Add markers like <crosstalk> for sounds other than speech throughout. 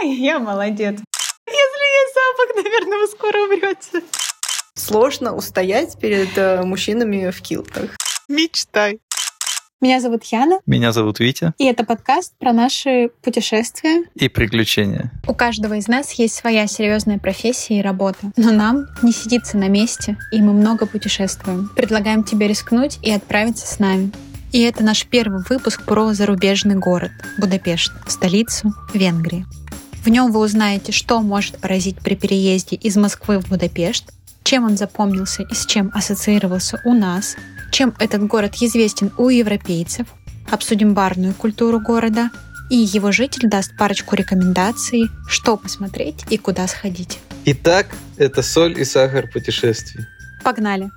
<laughs> я молодец. Если есть запах, наверное, вы скоро умрете. Сложно устоять перед э, мужчинами в килтах. Мечтай. Меня зовут Яна. Меня зовут Витя. И это подкаст про наши путешествия. И приключения. У каждого из нас есть своя серьезная профессия и работа. Но нам не сидится на месте, и мы много путешествуем. Предлагаем тебе рискнуть и отправиться с нами. И это наш первый выпуск про зарубежный город — Будапешт, столицу Венгрии. В нем вы узнаете, что может поразить при переезде из Москвы в Будапешт, чем он запомнился и с чем ассоциировался у нас, чем этот город известен у европейцев, обсудим барную культуру города, и его житель даст парочку рекомендаций, что посмотреть и куда сходить. Итак, это соль и сахар путешествий. Погнали!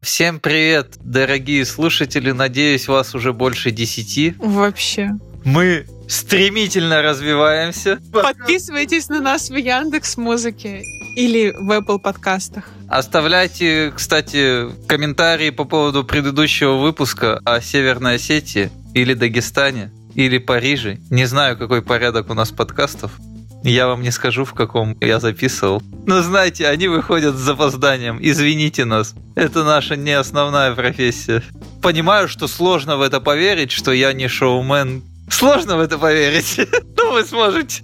Всем привет, дорогие слушатели. Надеюсь, вас уже больше десяти. Вообще. Мы стремительно развиваемся. Подписывайтесь на нас в Яндекс Музыке или в Apple подкастах. Оставляйте, кстати, комментарии по поводу предыдущего выпуска о Северной Осетии или Дагестане или Париже. Не знаю, какой порядок у нас подкастов. Я вам не скажу, в каком я записывал. Но знаете, они выходят с запозданием. Извините нас. Это наша не основная профессия. Понимаю, что сложно в это поверить, что я не шоумен. Сложно в это поверить. <laughs> Но вы сможете.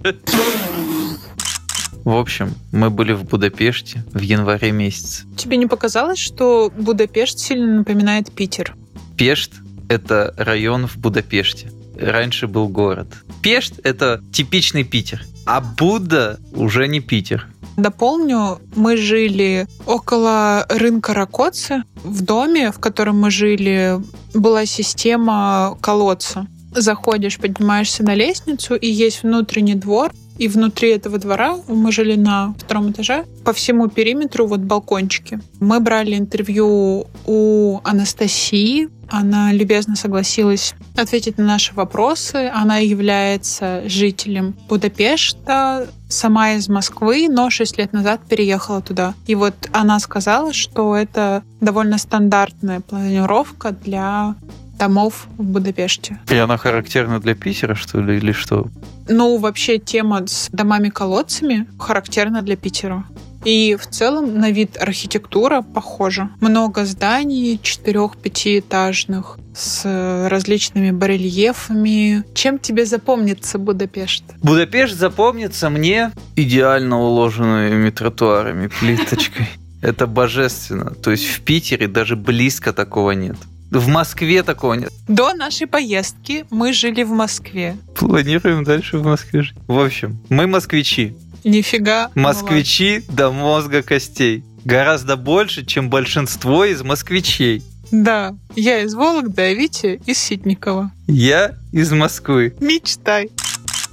В общем, мы были в Будапеште в январе месяце. Тебе не показалось, что Будапешт сильно напоминает Питер? Пешт – это район в Будапеште. Раньше был город. Пешт – это типичный Питер. А Будда уже не Питер. Дополню, мы жили около рынка Ракоцы. В доме, в котором мы жили, была система колодца. Заходишь, поднимаешься на лестницу, и есть внутренний двор, и внутри этого двора мы жили на втором этаже. По всему периметру вот балкончики. Мы брали интервью у Анастасии. Она любезно согласилась ответить на наши вопросы. Она является жителем Будапешта, сама из Москвы, но 6 лет назад переехала туда. И вот она сказала, что это довольно стандартная планировка для домов в Будапеште. И она характерна для Питера, что ли, или что? Ну, вообще тема с домами-колодцами характерна для Питера. И в целом на вид архитектура похожа. Много зданий, четырех-пятиэтажных, с различными барельефами. Чем тебе запомнится Будапешт? Будапешт запомнится мне идеально уложенными тротуарами, плиточкой. Это божественно. То есть в Питере даже близко такого нет. В Москве такого нет. До нашей поездки мы жили в Москве. Планируем дальше в Москве жить. В общем, мы москвичи. Нифига. Москвичи до мозга костей. Гораздо больше, чем большинство из москвичей. Да, я из Вологды, а Витя из Ситникова. Я из Москвы. Мечтай.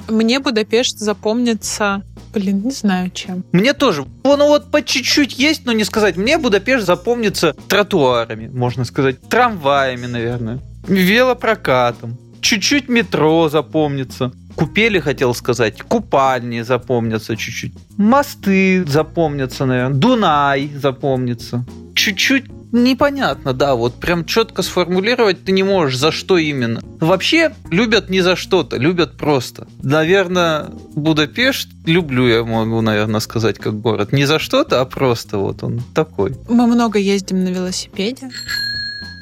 Мне Будапешт запомнится Блин, не знаю чем. Мне тоже. Ну вот по чуть-чуть есть, но не сказать. Мне Будапешт запомнится тротуарами, можно сказать. Трамваями, наверное. Велопрокатом. Чуть-чуть метро запомнится. Купели, хотел сказать. Купальни запомнятся чуть-чуть. Мосты запомнятся, наверное. Дунай запомнится. Чуть-чуть непонятно, да, вот прям четко сформулировать ты не можешь, за что именно. Вообще любят не за что-то, любят просто. Наверное, Будапешт люблю, я могу, наверное, сказать, как город. Не за что-то, а просто вот он такой. Мы много ездим на велосипеде.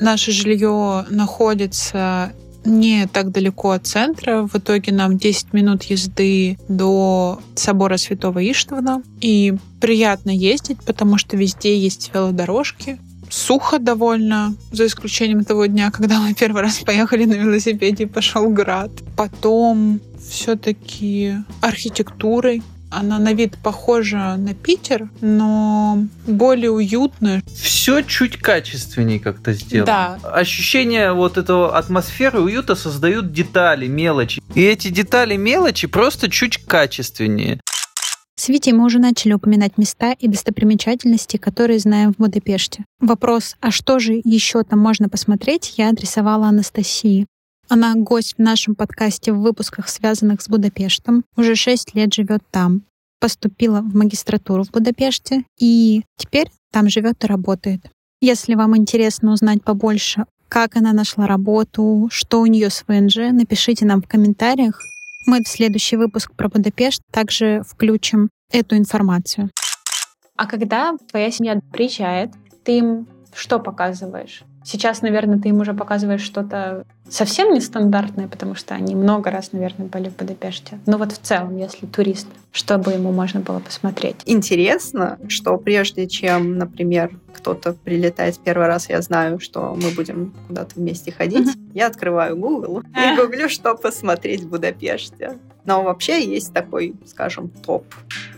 Наше жилье находится не так далеко от центра. В итоге нам 10 минут езды до собора Святого Иштвана. И приятно ездить, потому что везде есть велодорожки сухо довольно, за исключением того дня, когда мы первый раз поехали на велосипеде и пошел град. Потом все-таки архитектурой. Она на вид похожа на Питер, но более уютная. Все чуть качественнее как-то сделано. Да. Ощущение вот этого атмосферы уюта создают детали, мелочи. И эти детали, мелочи просто чуть качественнее. С Витей мы уже начали упоминать места и достопримечательности, которые знаем в Будапеште. Вопрос, а что же еще там можно посмотреть, я адресовала Анастасии. Она гость в нашем подкасте в выпусках, связанных с Будапештом. Уже шесть лет живет там. Поступила в магистратуру в Будапеште и теперь там живет и работает. Если вам интересно узнать побольше, как она нашла работу, что у нее с ВНЖ, напишите нам в комментариях. Мы в следующий выпуск про Будапешт также включим эту информацию. А когда твоя семья приезжает, ты им что показываешь? Сейчас, наверное, ты им уже показываешь что-то совсем нестандартное, потому что они много раз, наверное, были в Будапеште. Но вот в целом, если турист, чтобы ему можно было посмотреть? Интересно, что прежде чем, например, кто-то прилетает первый раз, я знаю, что мы будем куда-то вместе ходить, mm-hmm. я открываю Google <laughs> и гуглю, что посмотреть в Будапеште. Но вообще есть такой, скажем, топ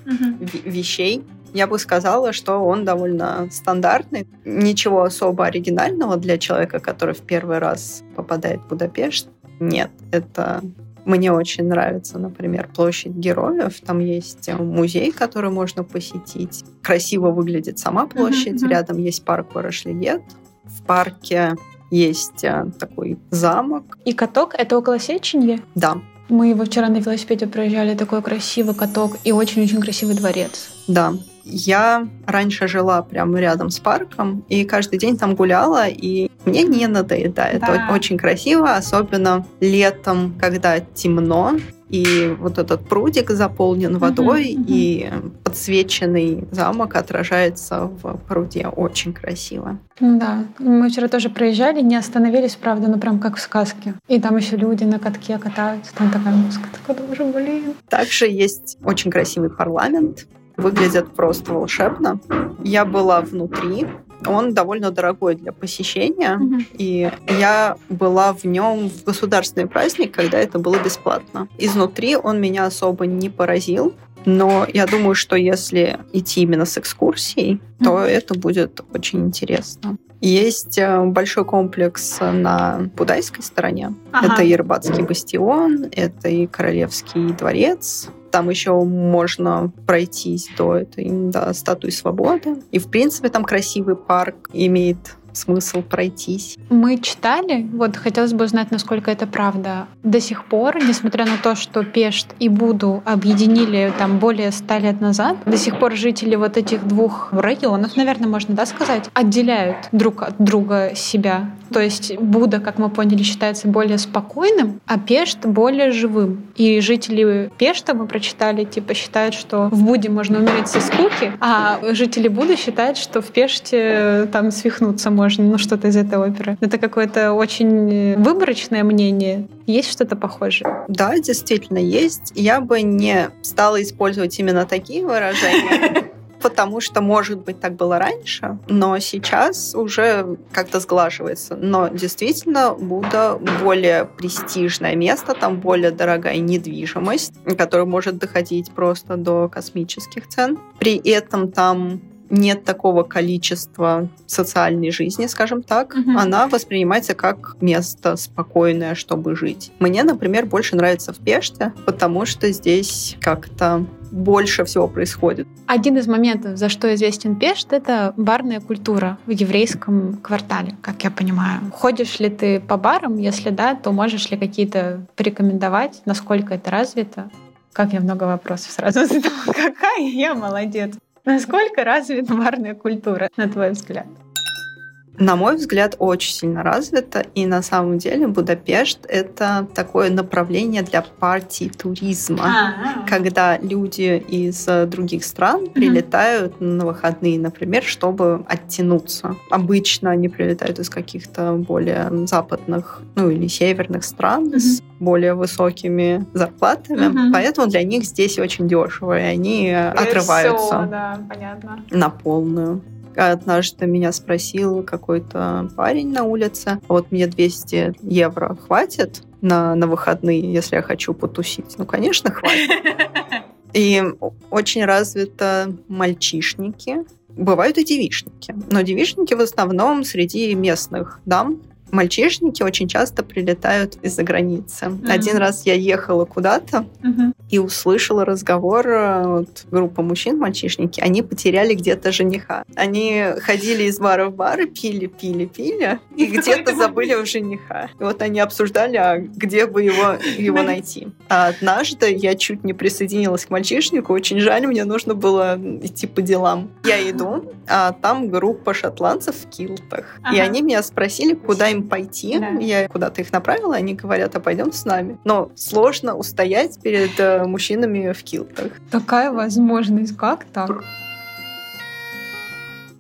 mm-hmm. вещей, я бы сказала, что он довольно стандартный. Ничего особо оригинального для человека, который в первый раз попадает в Будапешт, нет. Это мне очень нравится, например, площадь героев. Там есть музей, который можно посетить. Красиво выглядит сама площадь. Uh-huh, Рядом есть парк Ворошлигет. В парке есть э, такой замок. И каток — это около Сеченья? Да. Мы его вчера на велосипеде проезжали, такой красивый каток и очень-очень красивый дворец. Да, я раньше жила прямо рядом с парком, и каждый день там гуляла, и мне не надоедает. Да. Очень красиво, особенно летом, когда темно, и вот этот прудик заполнен водой, uh-huh. и подсвеченный замок отражается в пруде. Очень красиво. Да, мы вчера тоже проезжали, не остановились, правда, но прям как в сказке. И там еще люди на катке катаются, там такая музыка, такой, боже, блин. Также есть очень красивый парламент, выглядят просто волшебно. Я была внутри, он довольно дорогой для посещения, mm-hmm. и я была в нем в государственный праздник, когда это было бесплатно. Изнутри он меня особо не поразил, но я думаю, что если идти именно с экскурсией, mm-hmm. то это будет очень интересно. Есть э, большой комплекс на Будайской стороне. Ага. Это Ербатский бастион, это и Королевский дворец, там еще можно пройтись до этой до статуи свободы. И, в принципе, там красивый парк имеет смысл пройтись. Мы читали, вот хотелось бы узнать, насколько это правда. До сих пор, несмотря на то, что Пешт и Буду объединили там более ста лет назад, до сих пор жители вот этих двух районов, наверное, можно да, сказать, отделяют друг от друга себя. То есть Буда, как мы поняли, считается более спокойным, а Пешт более живым. И жители Пешта, мы прочитали, типа считают, что в Буде можно умереть со скуки, а жители Буды считают, что в Пеште там свихнуться можно можно, ну, что-то из этой оперы. Это какое-то очень выборочное мнение. Есть что-то похожее? Да, действительно есть. Я бы не стала использовать именно такие выражения, <laughs> потому что, может быть, так было раньше, но сейчас уже как-то сглаживается. Но действительно, Будда более престижное место, там более дорогая недвижимость, которая может доходить просто до космических цен. При этом там нет такого количества социальной жизни, скажем так, угу. она воспринимается как место спокойное, чтобы жить. Мне, например, больше нравится в Пеште, потому что здесь как-то больше всего происходит. Один из моментов, за что известен Пешт, это барная культура в еврейском квартале, как я понимаю. Ходишь ли ты по барам? Если да, то можешь ли какие-то порекомендовать, насколько это развито? Как я много вопросов сразу <laughs> задала. Какая я молодец. Насколько развита барная культура, на твой взгляд? На мой взгляд, очень сильно развита. И на самом деле Будапешт — это такое направление для партии туризма, А-а-а. когда люди из других стран прилетают mm-hmm. на выходные, например, чтобы оттянуться. Обычно они прилетают из каких-то более западных, ну или северных стран mm-hmm. с более высокими зарплатами, mm-hmm. поэтому для них здесь очень дешево, и они и отрываются все, да, понятно. на полную. Однажды меня спросил какой-то парень на улице, вот мне 200 евро хватит на, на выходные, если я хочу потусить? Ну, конечно, хватит. <laughs> И очень развито мальчишники. Бывают и девишники. Но девишники в основном среди местных дам, мальчишники очень часто прилетают из-за границы. Mm-hmm. Один раз я ехала куда-то mm-hmm. и услышала разговор, э, вот, группа мужчин, мальчишники, они потеряли где-то жениха. Они ходили из бара в бар, пили, пили, пили, и <laughs> где-то забыли у жениха. И вот они обсуждали, а где бы его, его найти. А однажды я чуть не присоединилась к мальчишнику, очень жаль, мне нужно было идти по делам. Я иду, а там группа шотландцев в килтах. Ага. И они меня спросили, куда им им пойти. Да. Я куда-то их направила, они говорят, а пойдем с нами. Но сложно устоять перед э, мужчинами в килтах. Такая возможность, как так?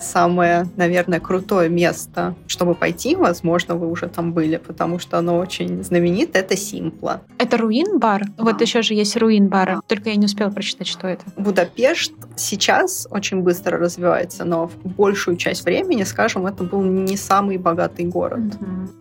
Самое, наверное, крутое место, чтобы пойти, возможно, вы уже там были, потому что оно очень знаменито, это Симпла. Это руин-бар? Вот Да. еще же есть руин-бары. Только я не успела прочитать, что это. Будапешт сейчас очень быстро развивается, но в большую часть времени, скажем, это был не самый богатый город.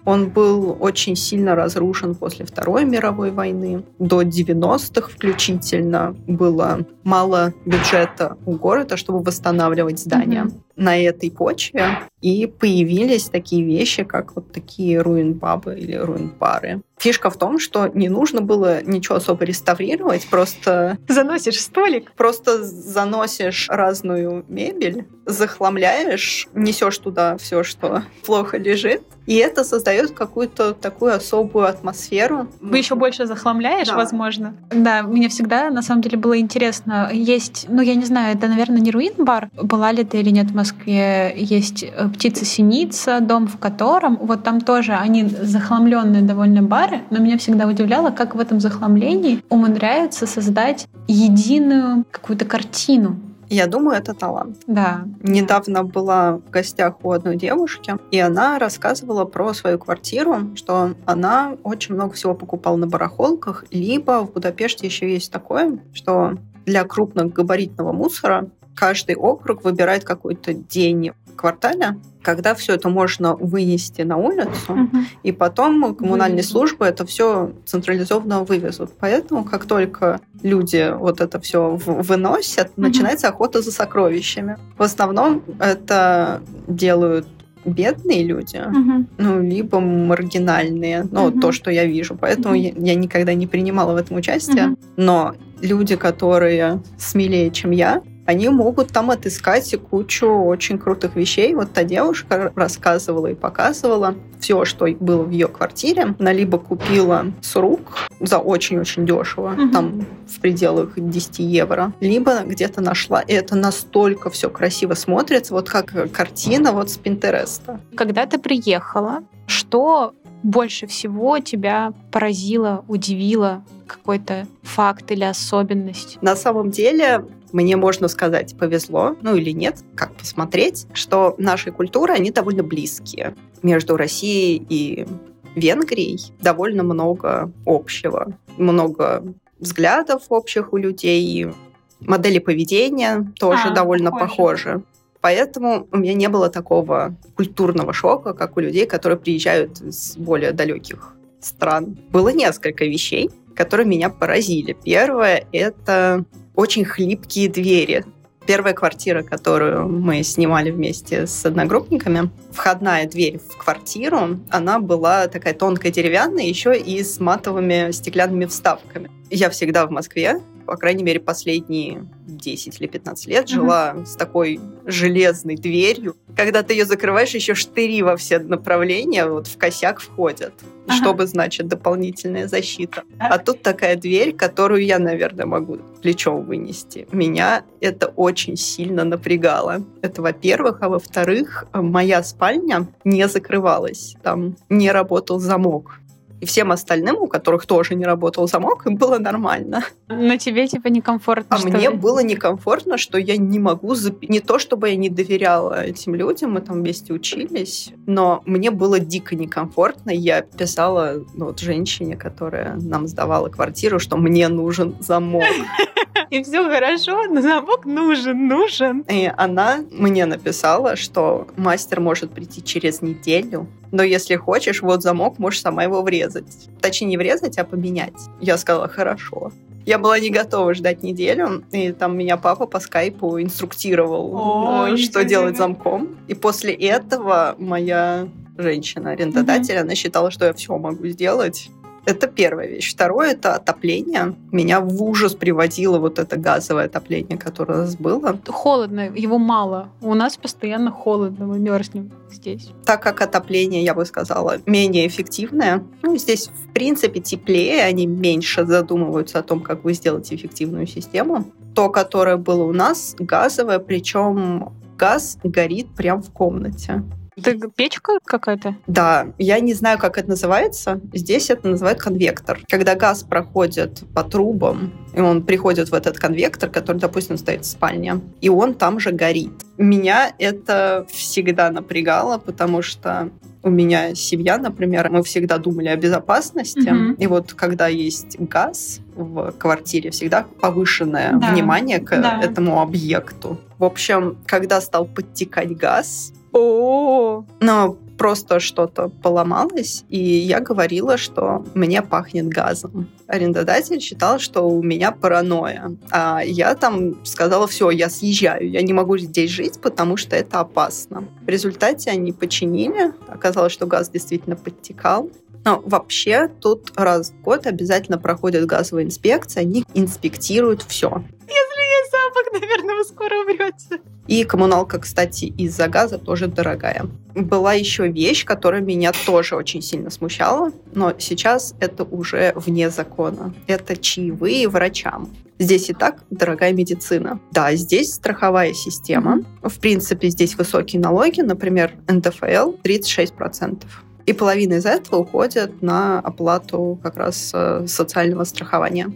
Он был очень сильно разрушен после Второй мировой войны. До 90-х включительно было мало бюджета у города, чтобы восстанавливать здания. Мгм. На этой почве и появились такие вещи, как вот такие руин-пабы или руин-бары. Фишка в том, что не нужно было ничего особо реставрировать, просто Заносишь столик? Просто заносишь разную мебель, захламляешь, несешь туда все, что плохо лежит, и это создает какую-то такую особую атмосферу. Вы еще больше захламляешь, Да. возможно. Да, мне всегда на самом деле было интересно. Есть, ну я не знаю, это, наверное, не руин-бар. Была ли ты или нет в Москве? Есть э, птица-синица, дом в котором, вот там тоже они захламленные довольно бары, но меня всегда удивляло, как в этом захламлении умудряются создать единую какую-то картину. Я думаю, это талант. Да. Недавно была в гостях у одной девушки, и она рассказывала про свою квартиру, что она очень много всего покупала на барахолках, либо в Будапеште еще есть такое, что для крупногабаритного мусора каждый округ выбирает какой-то день квартале, когда все это можно вынести на улицу, Мгм. и потом коммунальные Вывезут. службы это все централизованно вывезут. Поэтому, как только люди вот это все выносят, Мгм. начинается охота за сокровищами. В основном это делают бедные люди, Мгм. ну, либо маргинальные, ну, Мгм. то, что я вижу. Поэтому Мгм. я, я никогда не принимала в этом участие. Мгм. Но люди, которые смелее, чем я, они могут там отыскать кучу очень крутых вещей. Вот та девушка рассказывала и показывала все, что было в ее квартире. Она либо купила с рук за очень-очень дешево, Мгм. там в пределах 10 евро, либо где-то нашла. И это настолько все красиво смотрится, вот как картина вот с Пинтереста. Когда ты приехала, что больше всего тебя поразило, удивило? Какой-то факт или особенность? На самом деле, мне можно сказать, повезло, ну или нет, как посмотреть, что наши культуры, они довольно близкие. Между Россией и Венгрией довольно много общего. Много взглядов общих у людей, модели поведения тоже А, довольно похоже. похожи. Поэтому у меня не было такого культурного шока, как у людей, которые приезжают из более далеких стран. Было несколько вещей, которые меня поразили. Первое — это очень хлипкие двери. Первая квартира, которую мы снимали вместе с одногруппниками, входная дверь в квартиру, она была такая тонкая деревянная, еще и с матовыми стеклянными вставками. Я всегда в Москве, по крайней мере, последние 10 или 15 лет Мгм. жила с такой железной дверью. Когда ты ее закрываешь, еще штыри во все направления вот в косяк входят, Ага. чтобы, значит, дополнительная защита. А тут такая дверь, которую я, наверное, могу плечом вынести. Меня это очень сильно напрягало. Это во-первых. А во-вторых, моя спальня не закрывалась. Там не работал замок. И всем остальным, у которых тоже не работал замок, им было нормально. Но тебе типа некомфортно, А что мне ли? было некомфортно, что я не могу... зап- Не то, чтобы я не доверяла этим людям, мы там вместе учились, но мне было дико некомфортно. Я писала ну, вот женщине, которая нам сдавала квартиру, что мне нужен замок. <laughs> И все хорошо, но замок нужен, нужен. И она мне написала, что мастер может прийти через неделю, но если хочешь, вот замок, можешь сама его врезать. Точнее, не врезать, а поменять. Я сказала, хорошо. Я была не готова ждать неделю, и там меня папа по скайпу инструктировал, О, э, что делать замком. И после этого моя женщина, арендодатель, она считала, что я все могу сделать. Это первая вещь. Второе – это отопление. Меня в ужас приводило вот это газовое отопление, которое у нас было. Холодно, его мало. У нас постоянно холодно, мы мерзнем здесь. так как отопление, я бы сказала, менее эффективное, ну, здесь, в принципе, теплее, они меньше задумываются о том, как вы сделаете эффективную систему. То, которое было у нас, газовое, причем газ горит прямо в комнате. Это печка какая-то? Да, я не знаю, как это называется. Здесь это называют конвектор. Когда газ проходит по трубам, и он приходит в этот конвектор, который, допустим, стоит в спальне, и он там же горит. Меня это всегда напрягало, потому что у меня семья, например, мы всегда думали о безопасности. Mm-hmm. И вот когда есть газ в квартире, всегда повышенное да. внимание к да. этому объекту. В общем, когда стал подтекать газ, о, но просто что-то поломалось, и я говорила, что мне пахнет газом. Арендодатель считал, что у меня паранойя. А я там сказала, все, я съезжаю, я не могу здесь жить, потому что это опасно. В результате они починили. Оказалось, что газ действительно подтекал. Но вообще тут раз в год обязательно проходят газовые инспекции, они инспектируют все. Есть запах, <laughs> наверное, вы скоро умрете. И коммуналка, кстати, из-за газа тоже дорогая. Была еще вещь, которая меня тоже очень сильно смущала, но сейчас это уже вне закона. Это чаевые врачам. Здесь и так дорогая медицина. Да, здесь страховая система. В принципе, здесь высокие налоги, например, НДФЛ 36%. И половина из этого уходит на оплату как раз э, социального страхования.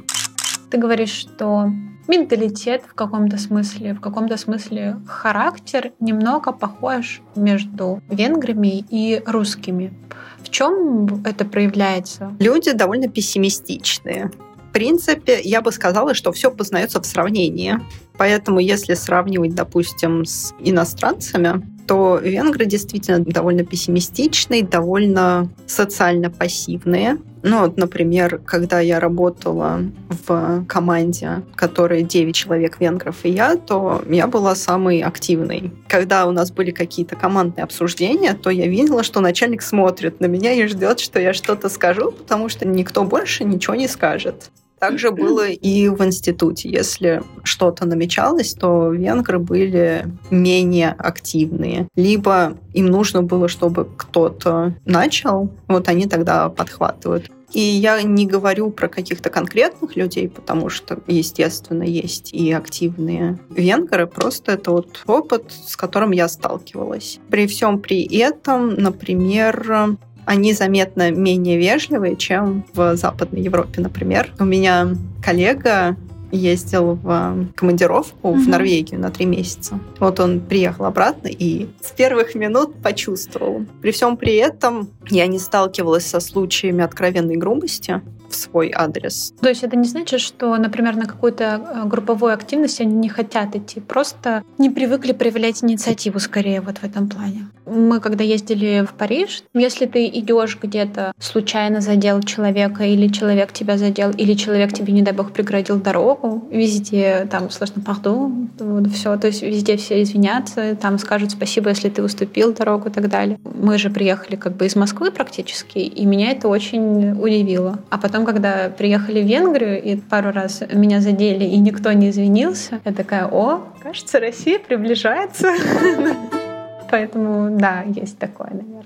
Ты говоришь, что менталитет в каком-то смысле, в каком-то смысле характер немного похож между венграми и русскими. В чем это проявляется? Люди довольно пессимистичные. В принципе, я бы сказала, что все познается в сравнении. Поэтому, если сравнивать, допустим, с иностранцами, то венгры действительно довольно пессимистичные, довольно социально пассивные. Ну, вот, например, когда я работала в команде, в которой 9 человек венгров и я, то я была самой активной. Когда у нас были какие-то командные обсуждения, то я видела, что начальник смотрит на меня и ждет, что я что-то скажу, потому что никто больше ничего не скажет. Также было и в институте. Если что-то намечалось, то венгры были менее активные. Либо им нужно было, чтобы кто-то начал, вот они тогда подхватывают. И я не говорю про каких-то конкретных людей, потому что, естественно, есть и активные венгры. Просто это вот опыт, с которым я сталкивалась. При всем при этом, например, они заметно менее вежливые, чем в Западной Европе, например. У меня коллега ездил в командировку mm-hmm. в Норвегию на три месяца. Вот он приехал обратно и с первых минут почувствовал. При всем при этом я не сталкивалась со случаями откровенной грубости в свой адрес. То есть это не значит, что, например, на какую-то э, групповую активность они не хотят идти, просто не привыкли проявлять инициативу скорее вот в этом плане. Мы когда ездили в Париж, если ты идешь где-то случайно задел человека, или человек тебя задел, или человек тебе, не дай бог, преградил дорогу, везде там слышно вот все, то есть везде все извинятся, там скажут спасибо, если ты уступил дорогу и так далее. Мы же приехали как бы из Москвы практически, и меня это очень удивило. А потом Потом, когда приехали в Венгрию, и пару раз меня задели, и никто не извинился, я такая, о, кажется, Россия приближается. <laughs> Поэтому, да, есть такое, наверное.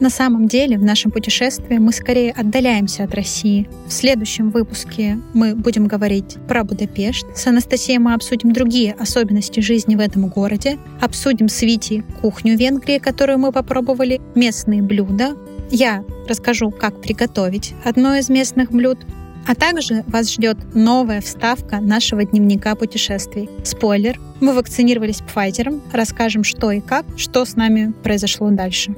На самом деле, в нашем путешествии мы скорее отдаляемся от России. В следующем выпуске мы будем говорить про Будапешт. С Анастасией мы обсудим другие особенности жизни в этом городе. Обсудим с Вити кухню Венгрии, которую мы попробовали, местные блюда, я расскажу, как приготовить одно из местных блюд, а также вас ждет новая вставка нашего дневника путешествий. Спойлер, мы вакцинировались Pfizer, расскажем что и как, что с нами произошло дальше.